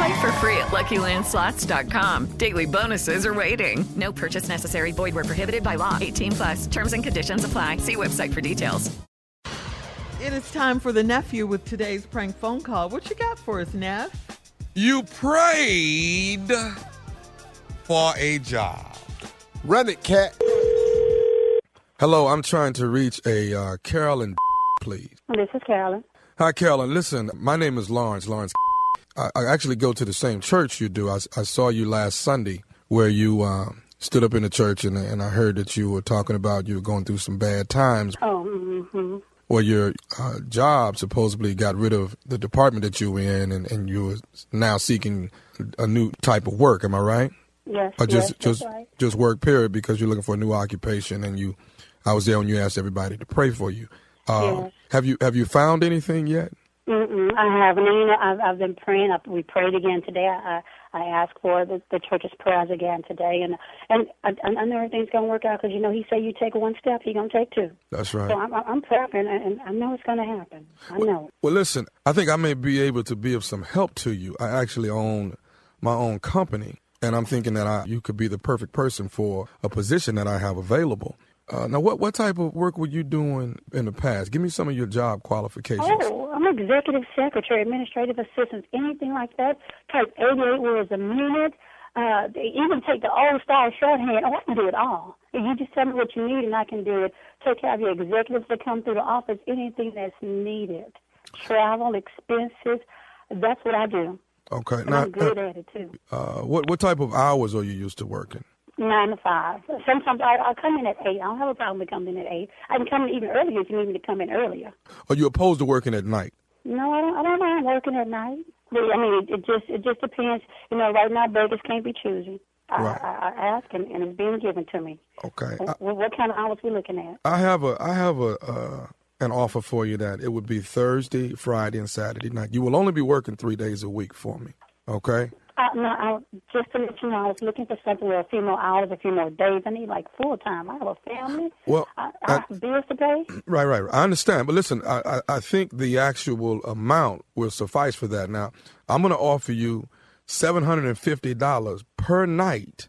Play for free at LuckyLandSlots.com. Daily bonuses are waiting. No purchase necessary. Void where prohibited by law. 18 plus. Terms and conditions apply. See website for details. It is time for the nephew with today's prank phone call. What you got for us, Neff? You prayed for a job. Run it, cat. Hello, I'm trying to reach a uh, Carolyn, please. This is Carolyn. Hi, Carolyn. Listen, my name is Lawrence. Lawrence. I, I actually go to the same church you do. I, I saw you last Sunday where you uh, stood up in the church, and, and I heard that you were talking about you were going through some bad times. Oh, mm-hmm. Or your uh, job supposedly got rid of the department that you were in, and, and you were now seeking a new type of work. Am I right? Yes. Or just yes, just right. just work period because you're looking for a new occupation, and you. I was there when you asked everybody to pray for you. Uh, Yes. Have you have you found anything yet? Mm-mm, I haven't. You know, I've, I've been praying. I, we prayed again today. I I asked for the, the church's prayers again today, and and I, I know everything's gonna work out because you know He said you take one step, He gonna take two. That's right. So I'm I'm prepping, and, and I know it's gonna happen. I know. it. Well, listen, I think I may be able to be of some help to you. I actually own my own company, and I'm thinking that I, you could be the perfect person for a position that I have available. Uh, now, what what type of work were you doing in the past? Give me some of your job qualifications. Oh, I'm executive secretary, administrative assistant, anything like that. Type 88 words a minute. Uh, they even take the old style shorthand. Oh, I can do it all. You just tell me what you need and I can do it. Take care of your executives that come through the office, anything that's needed. Travel, expenses. That's what I do. Okay. And Now, I'm good at it too. uh, what what type of hours are you used to working? Nine to five. Sometimes I, I'll come in at eight. I don't have a problem with coming in at eight. I can come in even earlier if you need me to come in earlier. Are you opposed to working at night? No, I don't. I don't mind working at night. I mean, it, it just it just depends. You know, right now beggars can't be choosy. I, Right. I, I ask and, and it's being given to me. Okay. What, what kind of hours we looking at? I have a I have a uh, an offer for you that it would be Thursday, Friday, and Saturday night. You will only be working three days a week for me. Okay. Uh, no, I, just to let you know, I was looking for something with a few more hours, a few more days. I need like full time. I have a family. Well, I, I have bills to pay. Right, right. right. I understand, but listen, I, I, I think the actual amount will suffice for that. Now, I'm going to offer you seven hundred and fifty dollars per night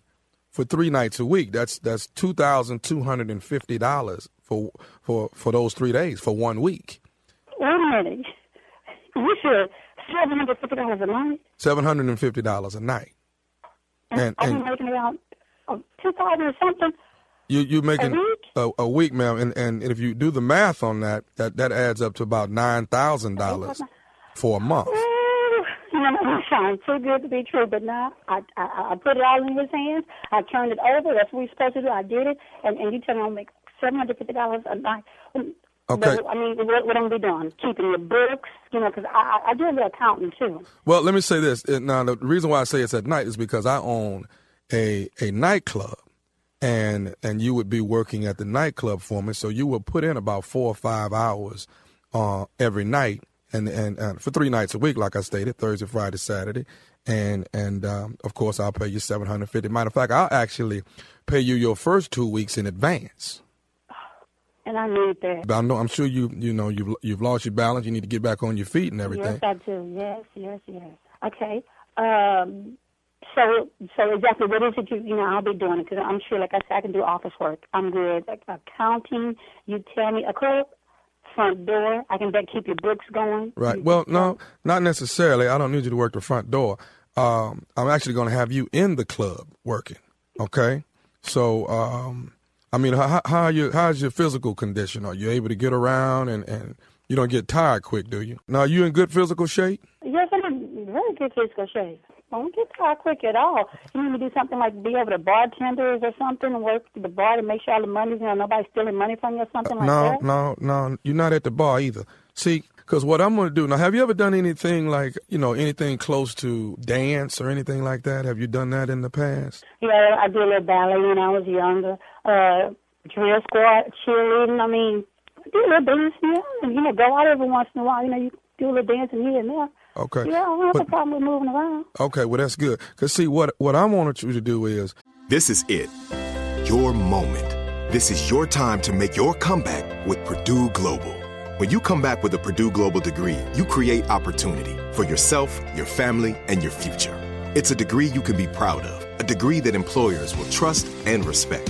for three nights a week. That's that's two thousand two hundred and fifty dollars for for for those three days for one week. Wait a minute. You should seven hundred fifty dollars a night. Seven hundred and fifty dollars a night. And, I'm and making around uh, two thousand or something. you you making A week? a, a week, ma'am, and, and if you do the math on that, that that adds up to about nine thousand dollars for a month. Ooh, you know, sounds too good to be true, but now I, I I put it all in his hands. I turned it over. That's what we're supposed to do. I did it, and and you tell me I'll make seven hundred fifty dollars a night. Okay. But, I mean, what, what I'm gonna be doing? Keeping your books, you know, because I, I do a little accounting too. Well, let me say this. Now, the reason why I say it's at night is because I own a a nightclub, and and you would be working at the nightclub for me. So you would put in about four or five hours uh, every night, and, and and for three nights a week, like I stated, Thursday, Friday, Saturday, and and um, of course I'll pay you seven hundred fifty. Matter of fact, I'll actually pay you your first two weeks in advance. And I need that. But I know I'm sure you you know you've you've lost your balance. You need to get back on your feet and everything. Yes, I do. Yes, yes, yes. Okay. Um. So, so exactly what is it you you know I'll be doing it because I'm sure, like I said, I can do office work. I'm good. Like accounting, you tell me a clerk, front door. I can keep your books going. Right. Well, no, not necessarily. I don't need you to work the front door. Um, I'm actually going to have you in the club working. Okay. So, um, I mean, how, how are you? How's your physical condition? Are you able to get around and and you don't get tired quick, do you? Now, are you in good physical shape? Yes, I'm in very good physical shape. I don't get tired quick at all. You need to do something like be over the bartenders or something work the bar to make sure all the money's, you know, nobody's stealing money from you or something like no, that. no, no. No. You're not at the bar either. See, because what I'm going to do now. Have you ever done anything like you know anything close to dance or anything like that? Have you done that in the past? Yeah, I did a little ballet when I was younger. Uh, drill squad, cheerleading. I mean, I do a little dancing, yeah, and you know, go out every once in a while. You know, you do a little dancing here and there. Okay. Yeah, I don't have But- a problem with moving around. Okay, well that's good. Cause see, what what I wanted you to do is This is it. Your moment. This is your time to make your comeback with Purdue Global. When you come back with a Purdue Global degree, you create opportunity for yourself, your family, and your future. It's a degree you can be proud of, a degree that employers will trust and respect.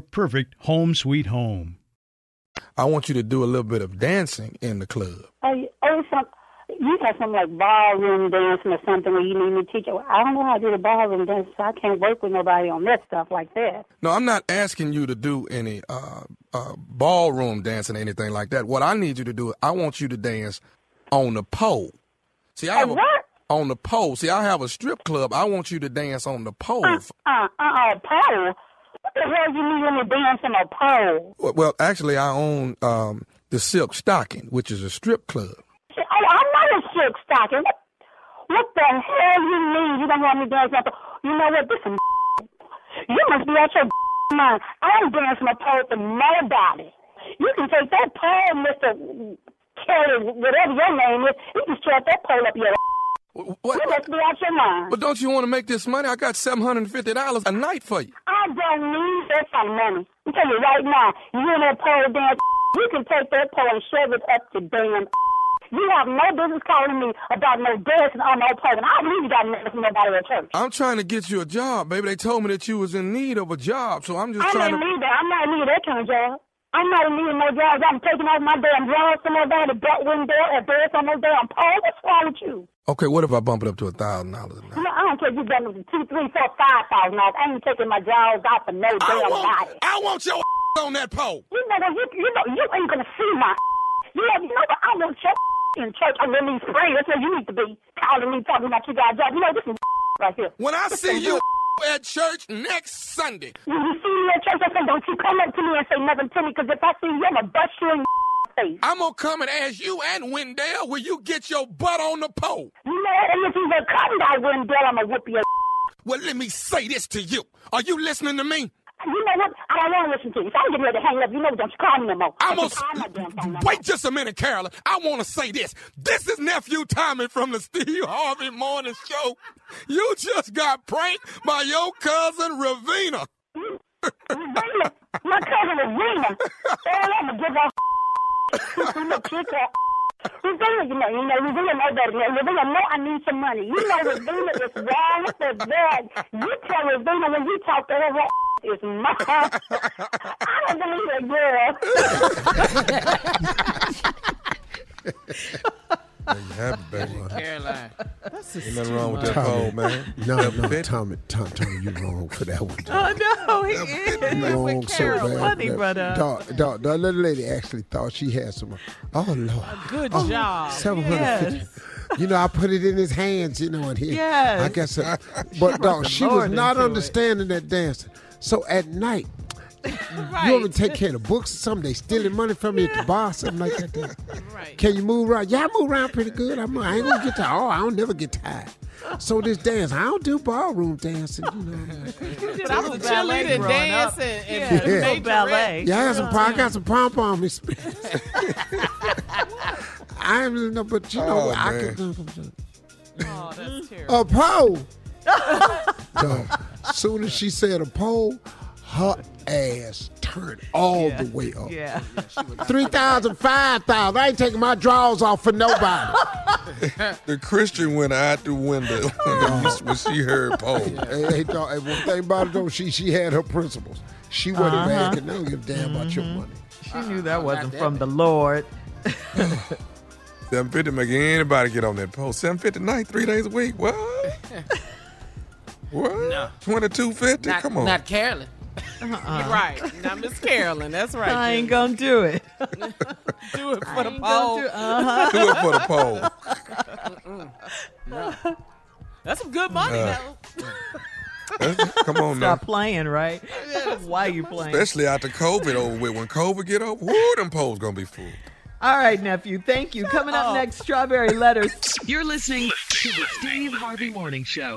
perfect home sweet home. I want you to do a little bit of dancing in the club. Oh, oh, some, you got some like ballroom dancing or something where you need me to teach you. I don't know how to do the ballroom dance, so I can't work with nobody on that stuff like that. No, I'm not asking you to do any uh, uh, ballroom dancing or anything like that. What I need you to do, I want you to dance on the pole. See, I have a, what? on the pole. See, I have a strip club. I want you to dance on the pole. Uh, uh, uh, pole. What the hell you mean when you dance on a pole? Well, well, actually, I own um, the Silk Stocking, which is a strip club. Oh, I'm not a silk stocking. What, what the hell you mean? You don't want me dancing on the You know what? This is You must be out your mind. I ain't dancing a pole for nobody. You can take that pole, Mr. Kelly, whatever your name is, you can strap that pole up your What? Must be out your mind. But don't you want to make this money? I got seven hundred and fifty dollars a night for you. I don't need that kind of money. I'm telling you right now, you in that pole dance, you can take that pole and shove it up to damn. You have no business calling me about no dancing on no pole, and I believe you got nothing from nobody at church. I'm trying to get you a job, baby. They told me that you was in need of a job, so I'm just I'm trying not to. need that. I'm not in need of that kind of job. I'm not in need of no jobs. I'm taking off my damn drawers somewhere down the butt window or dance on no damn pole. What's wrong with you? Okay, what if I bump it up to a thousand dollars a night? You know, I don't care if you done it for two, three, four, five thousand dollars. I ain't taking my jaws out for no damn body. I want your on that pole. You know? You, you know you ain't gonna see my. You know, you know what? I don't want your in church on these free. That's where you need to be calling me talking about you got a job. You know this is right here. When I This see you at church next Sunday, When you see me at church, I say, don't you come up to me and say nothing to me, because if I see you, I'm gonna bust you in face. I'm gonna come and ask you and Wendell, will you get your butt on the pole? You know, and if you gonna come down Wendell, I'm gonna whip your. Well, let me say this to you. Are you listening to me? You know what? I don't want to listen to you. So I'm getting ready to hang up. You know, don't you call me no more. I'm gonna you call my damn phone no more. wait just a minute, Carolyn. I want to say this. This is nephew Tommy from the Steve Harvey Morning Show. You just got pranked by your cousin Ravina. Ravina, my cousin Ravina. Oh, I'm gonna give her. Kick her. Ravina, you know, you know, Ravina know better. than that. Ravina know I need some money. You know, Ravina is wrong with the bag. You tell Ravina when you talk to her is mine. I don't believe it, girl. There you have it, baby. Caroline. Ain't nothing wrong with that pole, man. No, That no. Tommy, Tom, Tommy, you're wrong for that one. Oh no, he is. You're wrong so Carol, bad. funny, that- but uh, dog, dog, the little lady actually thought she had some. Oh Lord, Good Oh, job. 750. You know, I put it in his hands, you know, and he. Yes. I guess. Uh, but dog, she was not into it. understanding that dancing. So at night. Mm. You ever take care of the books or something? They stealing money from me at the bar, something like that. there. Can you move around? Yeah, I move around pretty good. I'm, I ain't gonna get tired. Oh, I don't never get tired. So this dance, I don't do ballroom dancing, you know. But I was cheerleading and dancing and, Yeah, and Yeah. major ballet. Yeah, I got some pom- I got some pom pom experience. I ain't really know, but you know, Oh, I man. can. Oh, that's terrible. A pole. so, soon as she said a pole, her ass turned all the way up. Yeah. Three thousand, five thousand. I ain't taking my drawers off for nobody. The Christian went out the window when she heard pole. hey, hey, dog, hey, one thing about it though, she she had her principles. She wasn't Uh-huh. mad. 'cause They don't give a damn about your money. She knew that wasn't from the Lord. 750 make anybody get on that pole. 750 night, three days a week. What? What? No. 2250? Come on. Not Carolyn. You're right. Not Miss Carolyn. That's right. I ain't gonna do it. do it for the Ain't poll. do- uh-huh. Do it for the pole. No. That's some good money, Uh, though. Come on now. Stop playing, right? Why you playing? Especially after COVID over with. When COVID get over, whoo, them poles gonna be full. All right, nephew. Thank you. Coming up next, strawberry letters. You're listening to the Steve Harvey Morning Show.